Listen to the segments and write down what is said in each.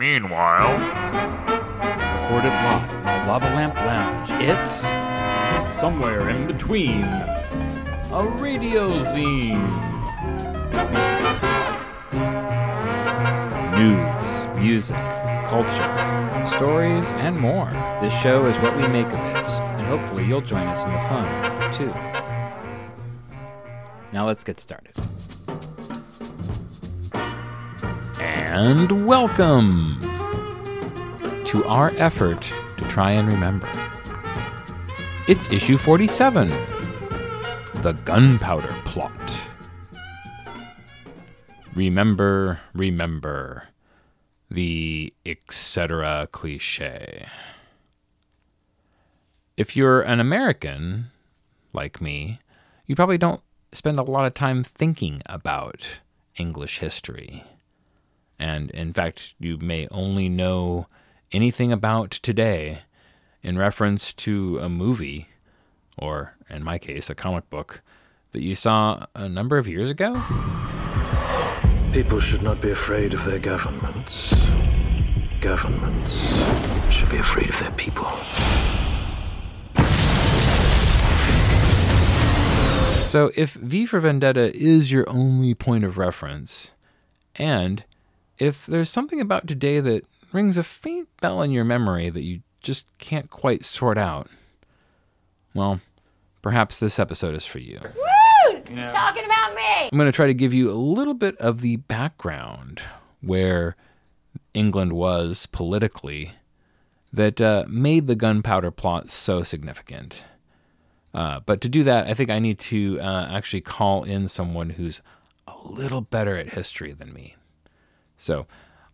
Meanwhile, Recorded live the Lava Lamp Lounge. It's somewhere in between. A radio zine. news, music, culture, stories, and more. This show is what we make of it, and hopefully you'll join us in the fun, too. Now let's get started. And welcome to our effort to try and remember. It's issue 47 The Gunpowder Plot. Remember, remember the etc. cliche. If you're an American, like me, you probably don't spend a lot of time thinking about English history. And in fact, you may only know anything about today in reference to a movie, or in my case, a comic book, that you saw a number of years ago. People should not be afraid of their governments. Governments should be afraid of their people. So, if V for Vendetta is your only point of reference, and if there's something about today that rings a faint bell in your memory that you just can't quite sort out, well, perhaps this episode is for you. Woo! It's talking about me. I'm going to try to give you a little bit of the background where England was politically that uh, made the gunpowder plot so significant. Uh, but to do that, I think I need to uh, actually call in someone who's a little better at history than me. So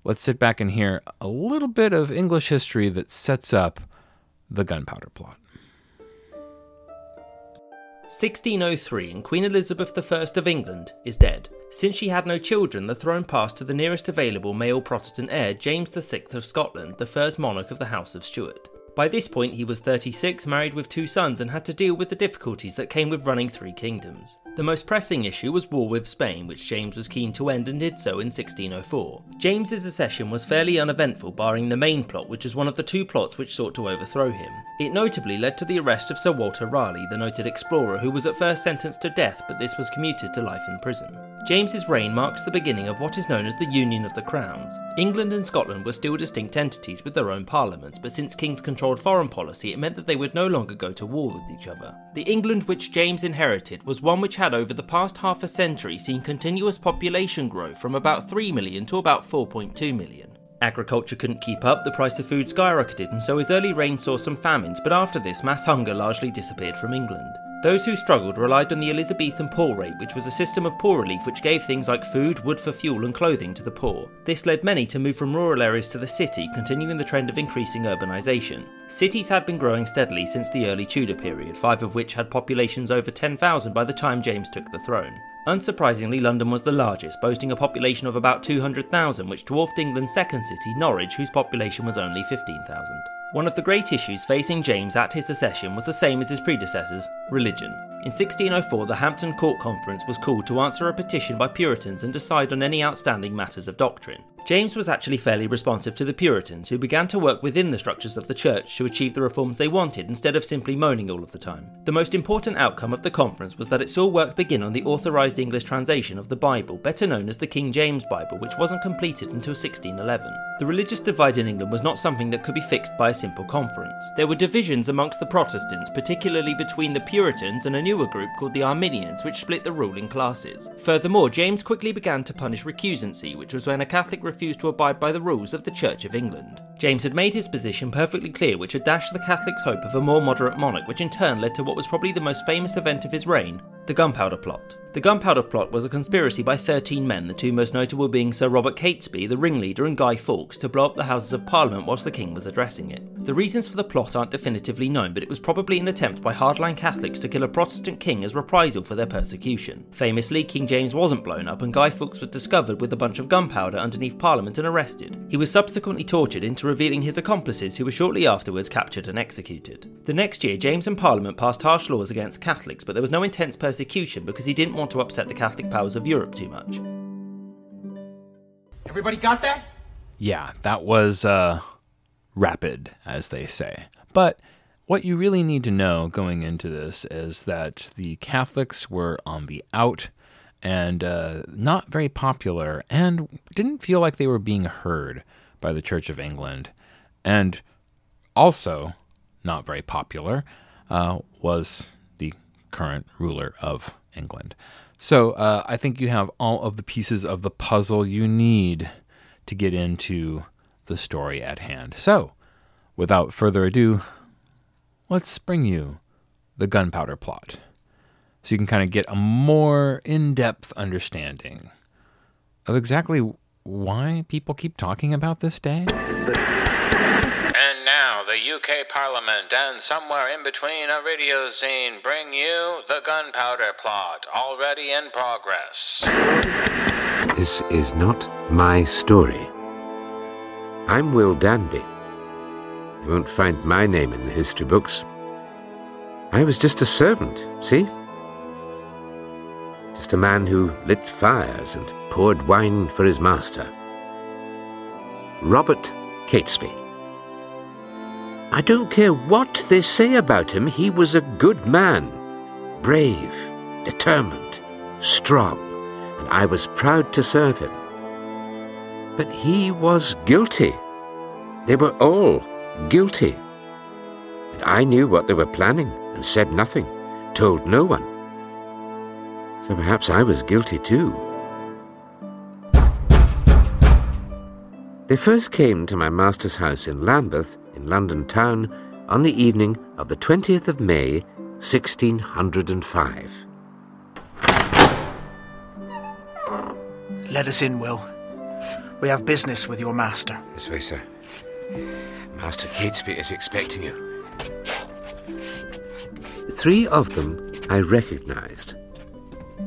let's sit back and hear a little bit of English history that sets up the gunpowder plot. 1603 and Queen Elizabeth I of England is dead. Since she had no children, the throne passed to the nearest available male Protestant heir, James VI of Scotland, the first monarch of the House of Stuart. By this point, he was 36, married with two sons, and had to deal with the difficulties that came with running three kingdoms. The most pressing issue was war with Spain, which James was keen to end and did so in 1604. James's accession was fairly uneventful, barring the main plot, which was one of the two plots which sought to overthrow him. It notably led to the arrest of Sir Walter Raleigh, the noted explorer who was at first sentenced to death, but this was commuted to life in prison. James's reign marks the beginning of what is known as the Union of the Crowns. England and Scotland were still distinct entities with their own parliaments, but since kings controlled foreign policy, it meant that they would no longer go to war with each other. The England which James inherited was one which had over the past half a century seen continuous population growth from about 3 million to about 4.2 million. Agriculture couldn't keep up, the price of food skyrocketed, and so his early reign saw some famines, but after this, mass hunger largely disappeared from England. Those who struggled relied on the Elizabethan poor rate, which was a system of poor relief which gave things like food, wood for fuel, and clothing to the poor. This led many to move from rural areas to the city, continuing the trend of increasing urbanisation. Cities had been growing steadily since the early Tudor period, five of which had populations over 10,000 by the time James took the throne. Unsurprisingly, London was the largest, boasting a population of about 200,000, which dwarfed England's second city, Norwich, whose population was only 15,000. One of the great issues facing James at his accession was the same as his predecessors religion. In 1604, the Hampton Court Conference was called to answer a petition by Puritans and decide on any outstanding matters of doctrine. James was actually fairly responsive to the Puritans, who began to work within the structures of the church to achieve the reforms they wanted instead of simply moaning all of the time. The most important outcome of the conference was that it saw work begin on the authorised English translation of the Bible, better known as the King James Bible, which wasn't completed until 1611. The religious divide in England was not something that could be fixed by a simple conference. There were divisions amongst the Protestants, particularly between the Puritans and a newer group called the Arminians, which split the ruling classes. Furthermore, James quickly began to punish recusancy, which was when a Catholic refused to abide by the rules of the Church of England. James had made his position perfectly clear, which had dashed the Catholics' hope of a more moderate monarch, which in turn led to what was probably the most famous event of his reign the Gunpowder Plot. The Gunpowder Plot was a conspiracy by 13 men, the two most notable being Sir Robert Catesby, the ringleader, and Guy Fawkes, to blow up the Houses of Parliament whilst the King was addressing it. The reasons for the plot aren't definitively known, but it was probably an attempt by hardline Catholics to kill a Protestant king as reprisal for their persecution. Famously, King James wasn't blown up, and Guy Fawkes was discovered with a bunch of gunpowder underneath Parliament and arrested. He was subsequently tortured into revealing his accomplices, who were shortly afterwards captured and executed. The next year, James and Parliament passed harsh laws against Catholics, but there was no intense persecution because he didn't want to upset the Catholic powers of Europe too much. Everybody got that? yeah, that was uh, rapid, as they say. But what you really need to know going into this is that the Catholics were on the out and uh, not very popular and didn't feel like they were being heard by the Church of England. And also, not very popular, uh, was the current ruler of England. So uh, I think you have all of the pieces of the puzzle you need to get into the story at hand. So, without further ado, let's bring you the gunpowder plot so you can kind of get a more in depth understanding of exactly why people keep talking about this day. The UK Parliament and somewhere in between a radio zine bring you the gunpowder plot, already in progress. This is not my story. I'm Will Danby. You won't find my name in the history books. I was just a servant, see? Just a man who lit fires and poured wine for his master. Robert Catesby. I don't care what they say about him, he was a good man. Brave, determined, strong, and I was proud to serve him. But he was guilty. They were all guilty. And I knew what they were planning and said nothing, told no one. So perhaps I was guilty too. They first came to my master's house in Lambeth, in London town, on the evening of the 20th of May, 1605. Let us in, Will. We have business with your master. This way, sir. Master Catesby is expecting you. Three of them I recognized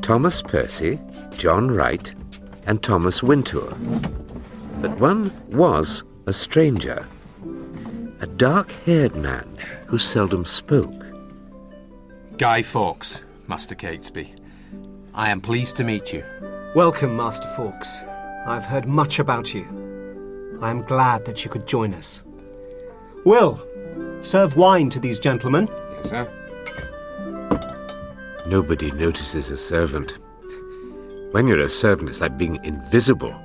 Thomas Percy, John Wright, and Thomas Wintour. But one was a stranger, a dark haired man who seldom spoke. Guy Fawkes, Master Catesby. I am pleased to meet you. Welcome, Master Fawkes. I've heard much about you. I am glad that you could join us. Will, serve wine to these gentlemen. Yes, sir. Nobody notices a servant. When you're a servant, it's like being invisible.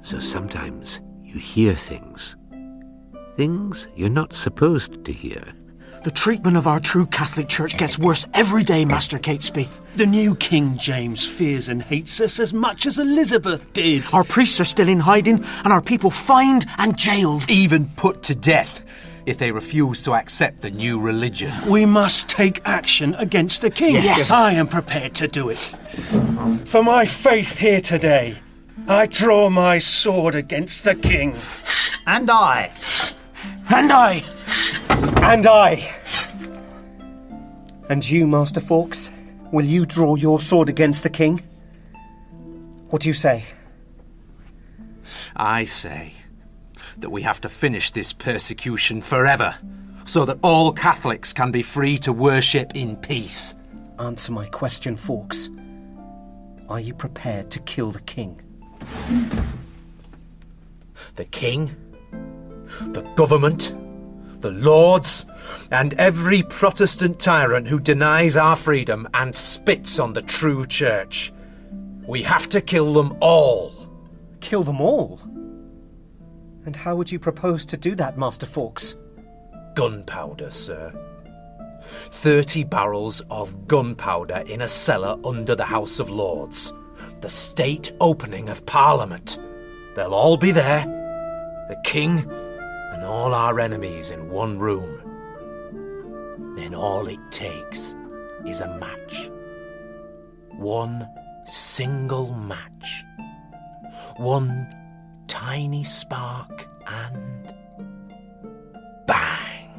So sometimes you hear things. Things you're not supposed to hear. The treatment of our true Catholic Church gets worse every day, Master Catesby. The new King James fears and hates us as much as Elizabeth did. Our priests are still in hiding, and our people fined and jailed. Even put to death if they refuse to accept the new religion. We must take action against the king. Yes. I am prepared to do it. For my faith here today, I draw my sword against the king. And I. And I. And I. And you, Master Fawkes, will you draw your sword against the king? What do you say? I say that we have to finish this persecution forever, so that all Catholics can be free to worship in peace. Answer my question, Fawkes. Are you prepared to kill the king? The king, the government, the lords, and every Protestant tyrant who denies our freedom and spits on the true church. We have to kill them all. Kill them all? And how would you propose to do that, Master Fawkes? Gunpowder, sir. Thirty barrels of gunpowder in a cellar under the House of Lords. The state opening of Parliament. They'll all be there. The King and all our enemies in one room. Then all it takes is a match. One single match. One tiny spark and bang!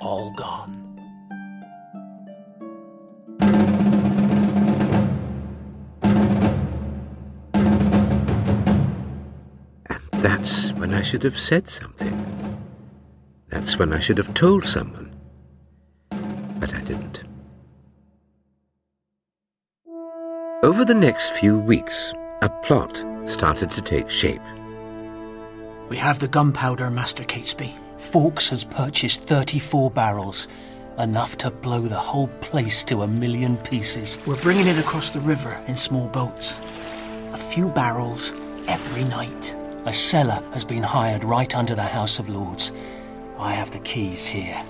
All gone. That's when I should have said something. That's when I should have told someone. But I didn't. Over the next few weeks, a plot started to take shape. We have the gunpowder, Master Catesby. Fawkes has purchased 34 barrels, enough to blow the whole place to a million pieces. We're bringing it across the river in small boats. A few barrels every night. A cellar has been hired right under the House of Lords. I have the keys here.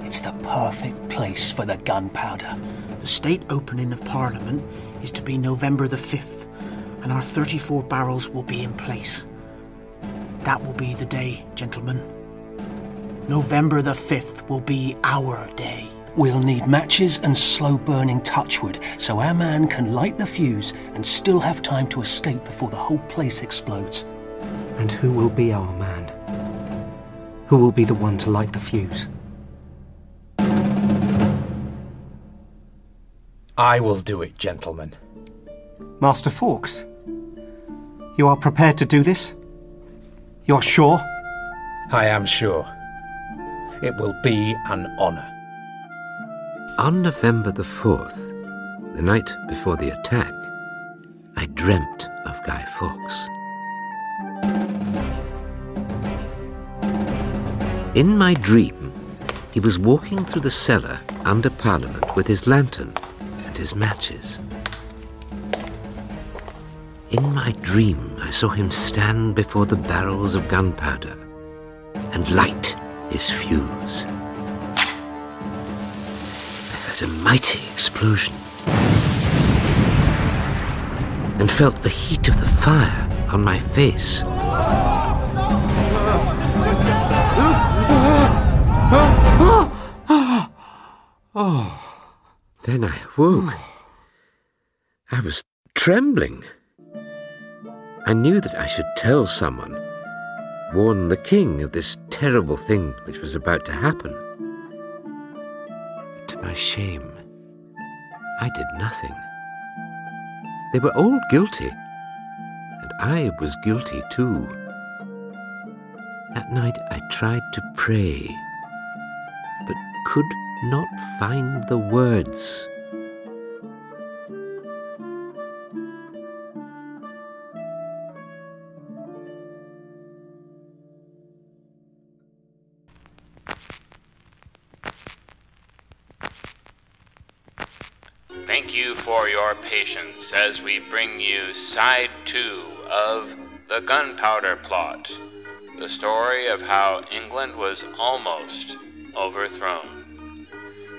It's the perfect place for the gunpowder. The state opening of Parliament is to be November the 5th, and our 34 barrels will be in place. That will be the day, gentlemen. November the 5th will be our day. We'll need matches and slow burning touchwood so our man can light the fuse and still have time to escape before the whole place explodes. And who will be our man? Who will be the one to light the fuse? I will do it, gentlemen. Master Fawkes, you are prepared to do this? You're sure? I am sure. It will be an honour. On November the 4th, the night before the attack, I dreamt of Guy Fawkes. In my dream, he was walking through the cellar under Parliament with his lantern and his matches. In my dream, I saw him stand before the barrels of gunpowder and light his fuse. I heard a mighty explosion and felt the heat of the fire on my face. Then I awoke. I was trembling. I knew that I should tell someone, warn the king of this terrible thing which was about to happen. But to my shame, I did nothing. They were all guilty, and I was guilty too. That night I tried to pray, but could not find the words. Thank you for your patience as we bring you side two of The Gunpowder Plot, the story of how England was almost overthrown.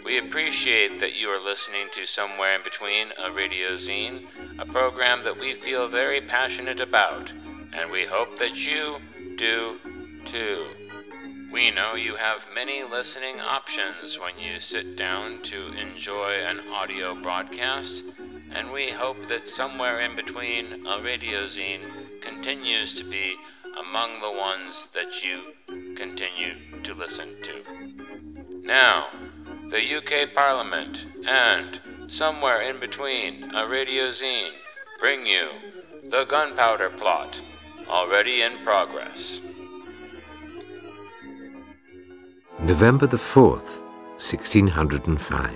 We appreciate that you are listening to Somewhere in Between, a radio zine, a program that we feel very passionate about, and we hope that you do too. We know you have many listening options when you sit down to enjoy an audio broadcast, and we hope that somewhere in between a radio zine continues to be among the ones that you to listen to. Now, the UK Parliament and somewhere in between a radio zine bring you the Gunpowder Plot, already in progress. November the 4th, 1605.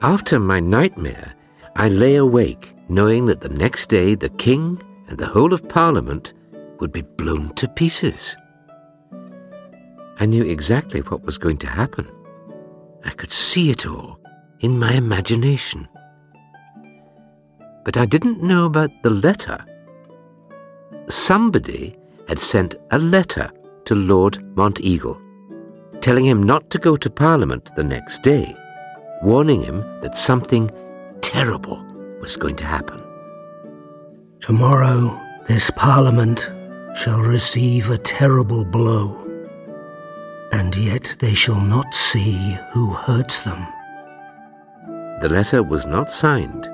After my nightmare, I lay awake knowing that the next day the king and the whole of Parliament would be blown to pieces. I knew exactly what was going to happen. I could see it all in my imagination. But I didn't know about the letter. Somebody had sent a letter to Lord Monteagle, telling him not to go to Parliament the next day, warning him that something terrible was going to happen. Tomorrow, this Parliament shall receive a terrible blow, and yet they shall not see who hurts them. The letter was not signed.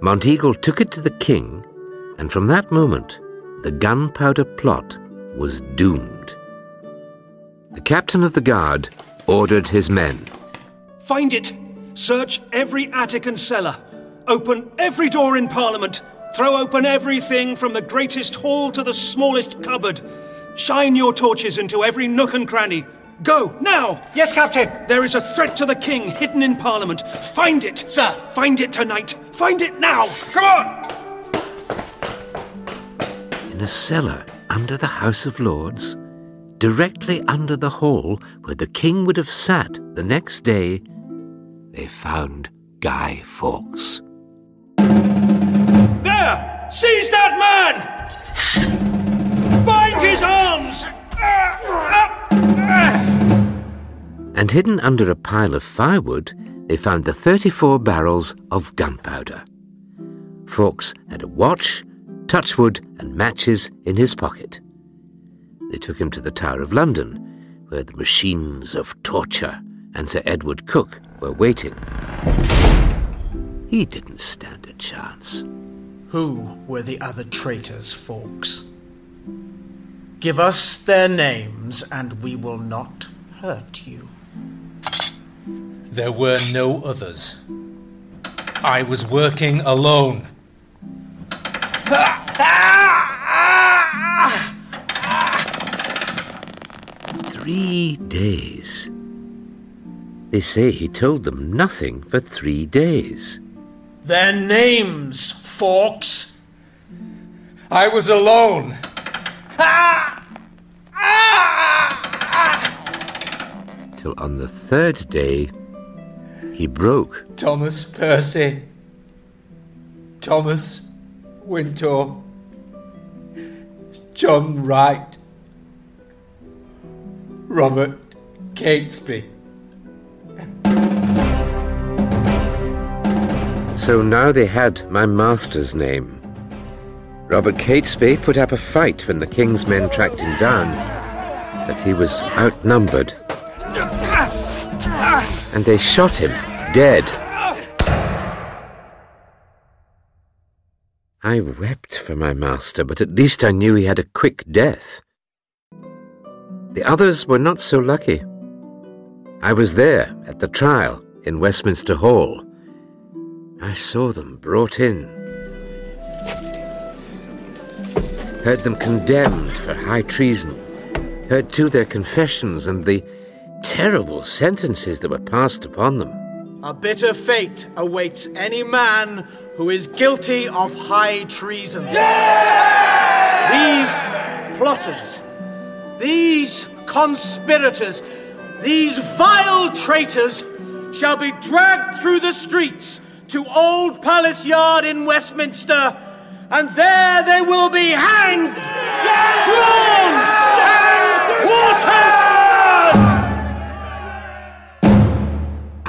Monteagle took it to the king, and from that moment, the gunpowder plot was doomed. The captain of the guard ordered his men. Find it! Search every attic and cellar. Open every door in Parliament. Throw open everything from the greatest hall to the smallest cupboard. Shine your torches into every nook and cranny. Go, now! Yes, Captain! There is a threat to the king hidden in Parliament. Find it! Sir! Find it tonight! Find it now! Come on! in a cellar under the House of Lords, directly under the hall where the king would have sat the next day, they found Guy Fawkes. There! Seize that man! Bind his arms! And hidden under a pile of firewood, they found the 34 barrels of gunpowder. Fawkes had a watch, touchwood, and matches in his pocket. They took him to the Tower of London, where the machines of torture and Sir Edward Coke were waiting. He didn't stand a chance. Who were the other traitors, Fawkes? Give us their names, and we will not hurt you. There were no others. I was working alone. Three days. They say he told them nothing for three days. Their names, Fawkes. I was alone. Till on the third day, he broke. Thomas Percy. Thomas Wintour. John Wright. Robert Catesby. So now they had my master's name. Robert Catesby put up a fight when the king's men tracked him down, but he was outnumbered. And they shot him dead. I wept for my master, but at least I knew he had a quick death. The others were not so lucky. I was there at the trial in Westminster Hall. I saw them brought in. Heard them condemned for high treason. Heard too their confessions and the terrible sentences that were passed upon them. A bitter fate awaits any man who is guilty of high treason. These plotters, these conspirators, these vile traitors shall be dragged through the streets to Old Palace Yard in Westminster, and there they will be hanged, drawn,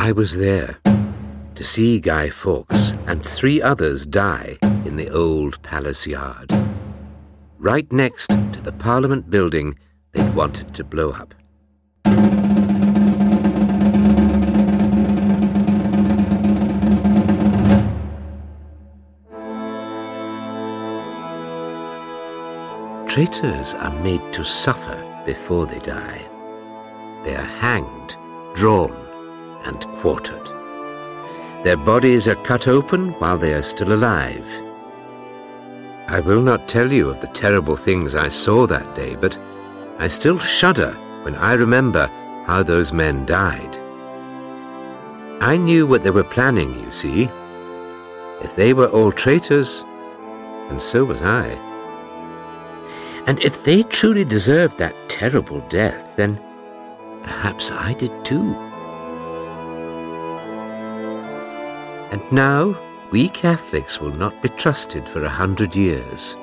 I was there to see Guy Fawkes and three others die in the old palace yard, right next to the Parliament building they'd wanted to blow up. Traitors are made to suffer before they die. They are hanged, drawn, and quartered. Their bodies are cut open while they are still alive. I will not tell you of the terrible things I saw that day, but I still shudder when I remember how those men died. I knew what they were planning, you see. If they were all traitors, and so was I. And if they truly deserved that terrible death, then perhaps I did too. And now, we Catholics will not be trusted for a hundred years.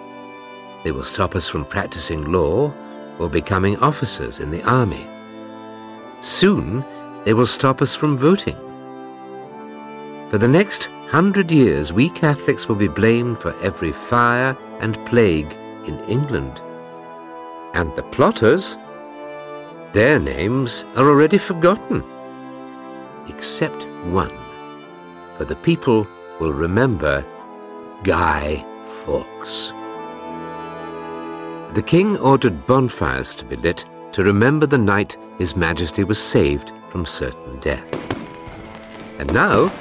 They will stop us from practicing law or becoming officers in the army. Soon, they will stop us from voting. For the next hundred years, we Catholics will be blamed for every fire and plague in England. And the plotters, their names are already forgotten. Except one, for the people will remember Guy Fawkes. The king ordered bonfires to be lit to remember the night His Majesty was saved from certain death. And now,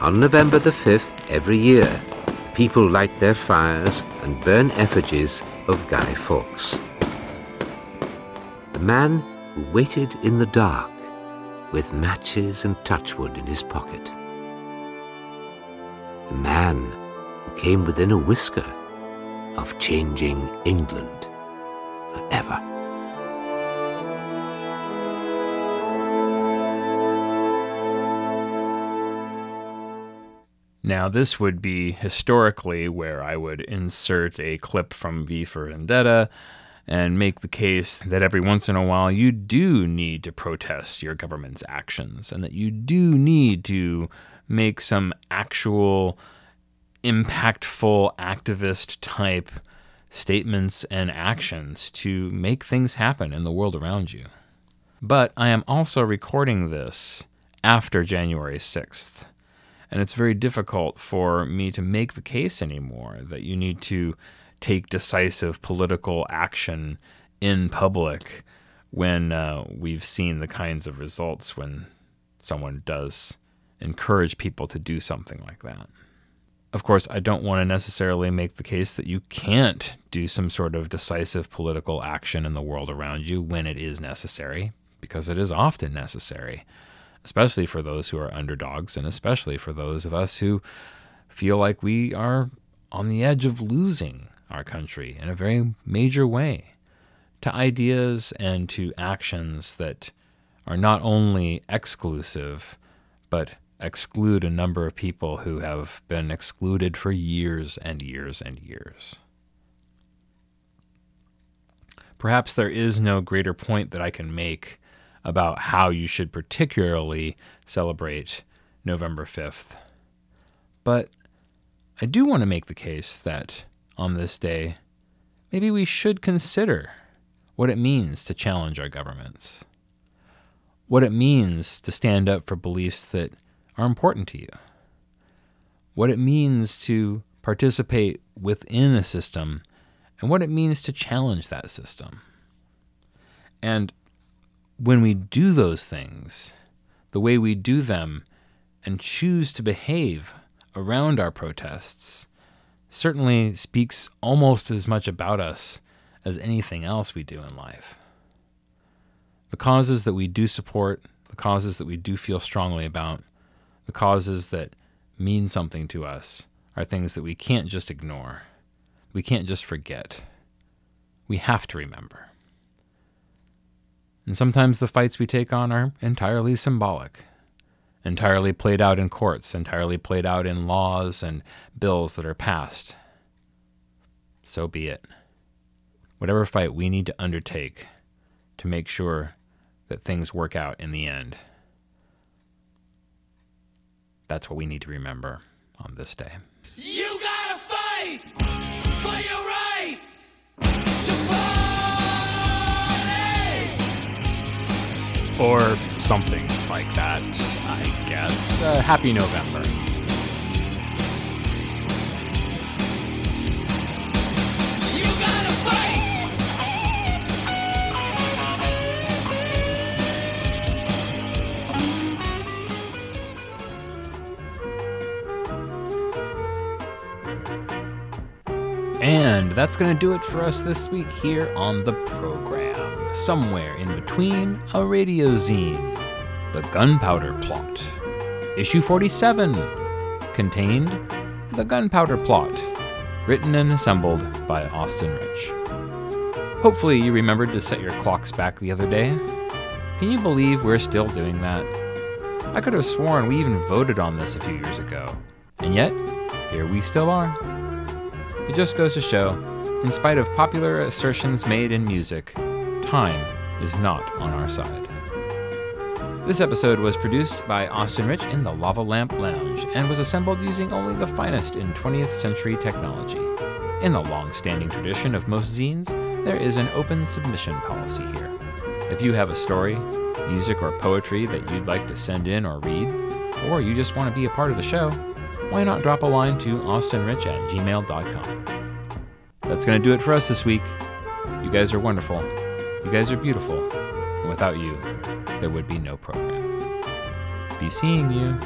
on November the 5th every year, people light their fires and burn effigies of Guy Fawkes. The man who waited in the dark with matches and touchwood in his pocket. The man who came within a whisker of changing England forever. Now, this would be historically where I would insert a clip from V for Vendetta and make the case that every once in a while you do need to protest your government's actions and that you do need to make some actual impactful activist type statements and actions to make things happen in the world around you. But I am also recording this after January 6th. And it's very difficult for me to make the case anymore that you need to take decisive political action in public when uh, we've seen the kinds of results when someone does encourage people to do something like that. Of course, I don't want to necessarily make the case that you can't do some sort of decisive political action in the world around you when it is necessary, because it is often necessary, especially for those who are underdogs and especially for those of us who feel like we are on the edge of losing our country in a very major way to ideas and to actions that are not only exclusive, but exclude a number of people who have been excluded for years and years and years. Perhaps there is no greater point that I can make about how you should particularly celebrate November 5th. But I do want to make the case that on this day, maybe we should consider what it means to challenge our governments, what it means to stand up for beliefs that are important to you, what it means to participate within a system, and what it means to challenge that system. And when we do those things, the way we do them and choose to behave around our protests certainly speaks almost as much about us as anything else we do in life. The causes that we do support, the causes that we do feel strongly about, the causes that mean something to us are things that we can't just ignore. We can't just forget. We have to remember. And sometimes the fights we take on are entirely symbolic, entirely played out in courts, entirely played out in laws and bills that are passed. So be it. Whatever fight we need to undertake to make sure that things work out in the end. That's what we need to remember on this day. You gotta fight for your right to party. Or something like that, I guess. Uh, happy November. And that's going to do it for us this week here on the program. Somewhere in between a radio zine, The Gunpowder Plot. Issue 47 contained The Gunpowder Plot, written and assembled by Austin Rich. Hopefully, you remembered to set your clocks back the other day. Can you believe we're still doing that? I could have sworn we even voted on this a few years ago. And yet, here we still are. It just goes to show, in spite of popular assertions made in music, time is not on our side. This episode was produced by Austin Rich in the Lava Lamp Lounge and was assembled using only the finest in 20th century technology. In the long standing tradition of most zines, there is an open submission policy here. If you have a story, music, or poetry that you'd like to send in or read, or you just want to be a part of the show, why not drop a line to austinrich at gmail.com. That's going to do it for us this week. You guys are wonderful. You guys are beautiful. And without you, there would be no program. Be seeing you.